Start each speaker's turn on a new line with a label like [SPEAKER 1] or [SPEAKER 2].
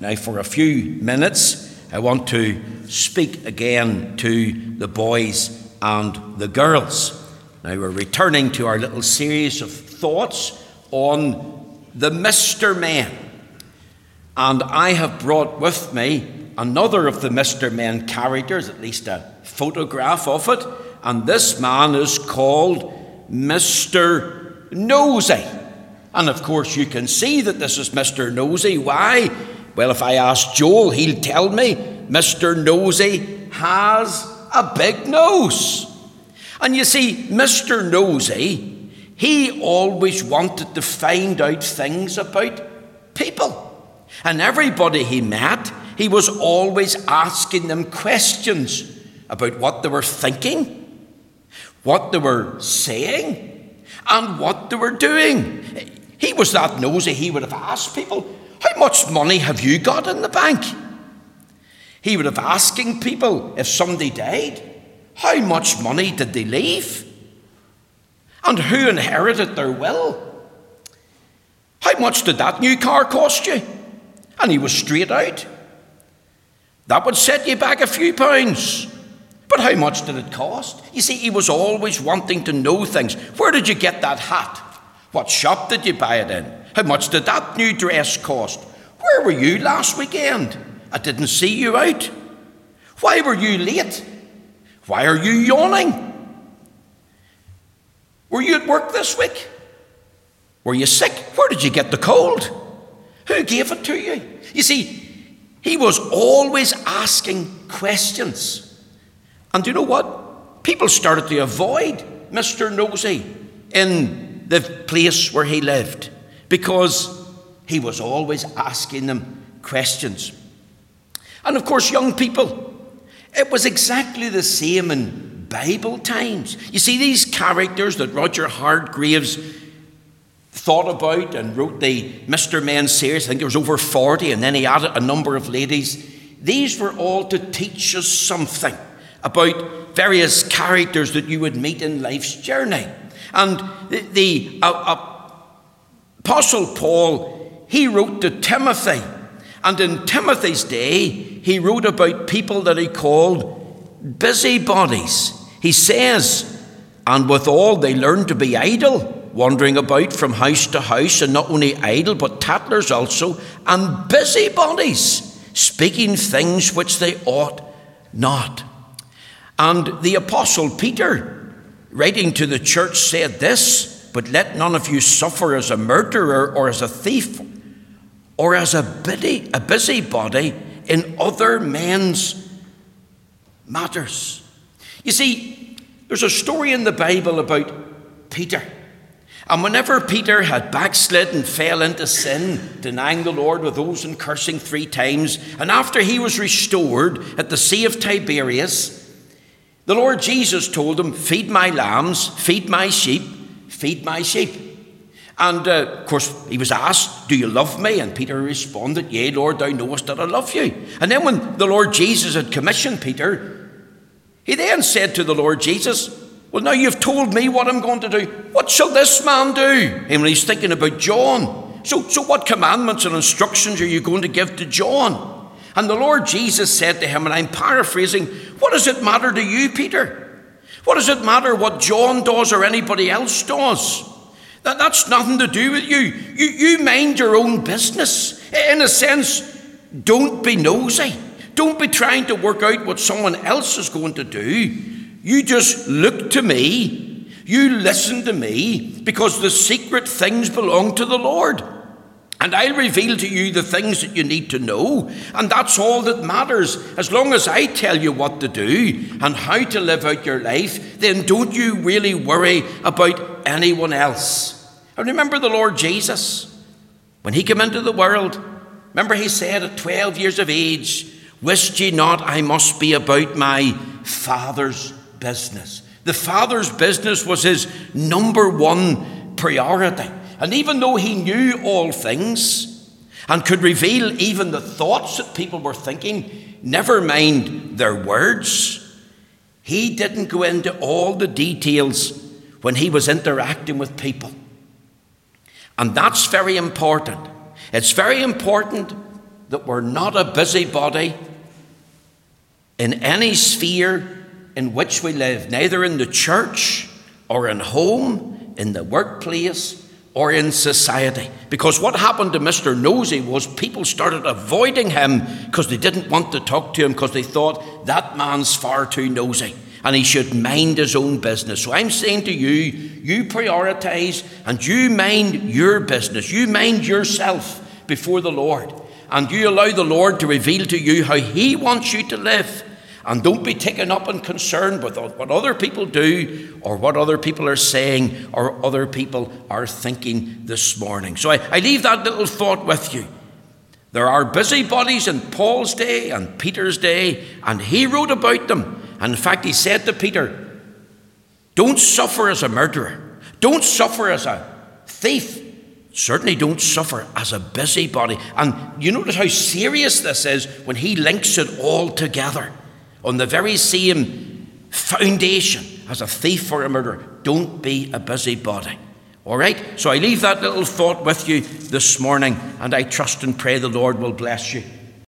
[SPEAKER 1] Now, for a few minutes, I want to speak again to the boys and the girls. Now, we're returning to our little series of thoughts on the Mr. Men. And I have brought with me another of the Mr. Men characters, at least a photograph of it. And this man is called Mr. Nosey. And of course, you can see that this is Mr. Nosey. Why? Well, if I ask Joel, he'll tell me Mr. Nosey has a big nose. And you see, Mr. Nosey, he always wanted to find out things about people. And everybody he met, he was always asking them questions about what they were thinking, what they were saying, and what they were doing. He was that nosy, he would have asked people, much money have you got in the bank? He would have asking people if somebody died, How much money did they leave? And who inherited their will? How much did that new car cost you? And he was straight out. That would set you back a few pounds. But how much did it cost? You see, he was always wanting to know things. Where did you get that hat? What shop did you buy it in? How much did that new dress cost? Where were you last weekend? I didn't see you out. Why were you late? Why are you yawning? Were you at work this week? Were you sick? Where did you get the cold? Who gave it to you? You see, he was always asking questions. And do you know what? People started to avoid Mr. Nosey in the place where he lived because he was always asking them questions. And of course, young people, it was exactly the same in Bible times. You see, these characters that Roger Hargreaves thought about and wrote the Mr. Men series, I think there was over 40, and then he added a number of ladies. These were all to teach us something about various characters that you would meet in life's journey. And the, the uh, uh, Apostle Paul, he wrote to Timothy. And in Timothy's day, he wrote about people that he called busybodies. He says, and withal they learned to be idle, wandering about from house to house, and not only idle, but tattlers also, and busybodies, speaking things which they ought not. And the Apostle Peter, writing to the church, said this But let none of you suffer as a murderer or as a thief or as a, busy, a busybody in other men's matters. You see, there's a story in the Bible about Peter. And whenever Peter had backslid and fell into sin, denying the Lord with oaths and cursing three times, and after he was restored at the Sea of Tiberias, the Lord Jesus told him, Feed my lambs, feed my sheep, feed my sheep. And uh, of course, he was asked, Do you love me? And Peter responded, Yea, Lord, thou knowest that I love you. And then when the Lord Jesus had commissioned Peter, he then said to the Lord Jesus, Well, now you've told me what I'm going to do. What shall this man do? And when he's thinking about John. So, so what commandments and instructions are you going to give to John? And the Lord Jesus said to him, and I'm paraphrasing, What does it matter to you, Peter? What does it matter what John does or anybody else does? That, that's nothing to do with you. you. You mind your own business. In a sense, don't be nosy. Don't be trying to work out what someone else is going to do. You just look to me. You listen to me because the secret things belong to the Lord. And I'll reveal to you the things that you need to know. And that's all that matters. As long as I tell you what to do and how to live out your life, then don't you really worry about anyone else. And remember the Lord Jesus. When he came into the world, remember he said at 12 years of age, Wist ye not I must be about my Father's business? The Father's business was his number one priority. And even though he knew all things and could reveal even the thoughts that people were thinking, never mind their words, he didn't go into all the details when he was interacting with people. And that's very important. It's very important that we're not a busybody in any sphere in which we live, neither in the church or in home, in the workplace, or in society. Because what happened to Mr. Nosey was people started avoiding him because they didn't want to talk to him because they thought that man's far too nosy and he should mind his own business. So I'm saying to you, you prioritize and you mind your business. You mind yourself before the Lord. And you allow the Lord to reveal to you how he wants you to live. And don't be taken up and concerned with what other people do or what other people are saying or other people are thinking this morning. So I, I leave that little thought with you. There are busybodies in Paul's day and Peter's day, and he wrote about them. And in fact, he said to Peter, Don't suffer as a murderer, don't suffer as a thief, certainly don't suffer as a busybody. And you notice how serious this is when he links it all together on the very same foundation as a thief or a murderer. Don't be a busybody. All right? So I leave that little thought with you this morning, and I trust and pray the Lord will bless you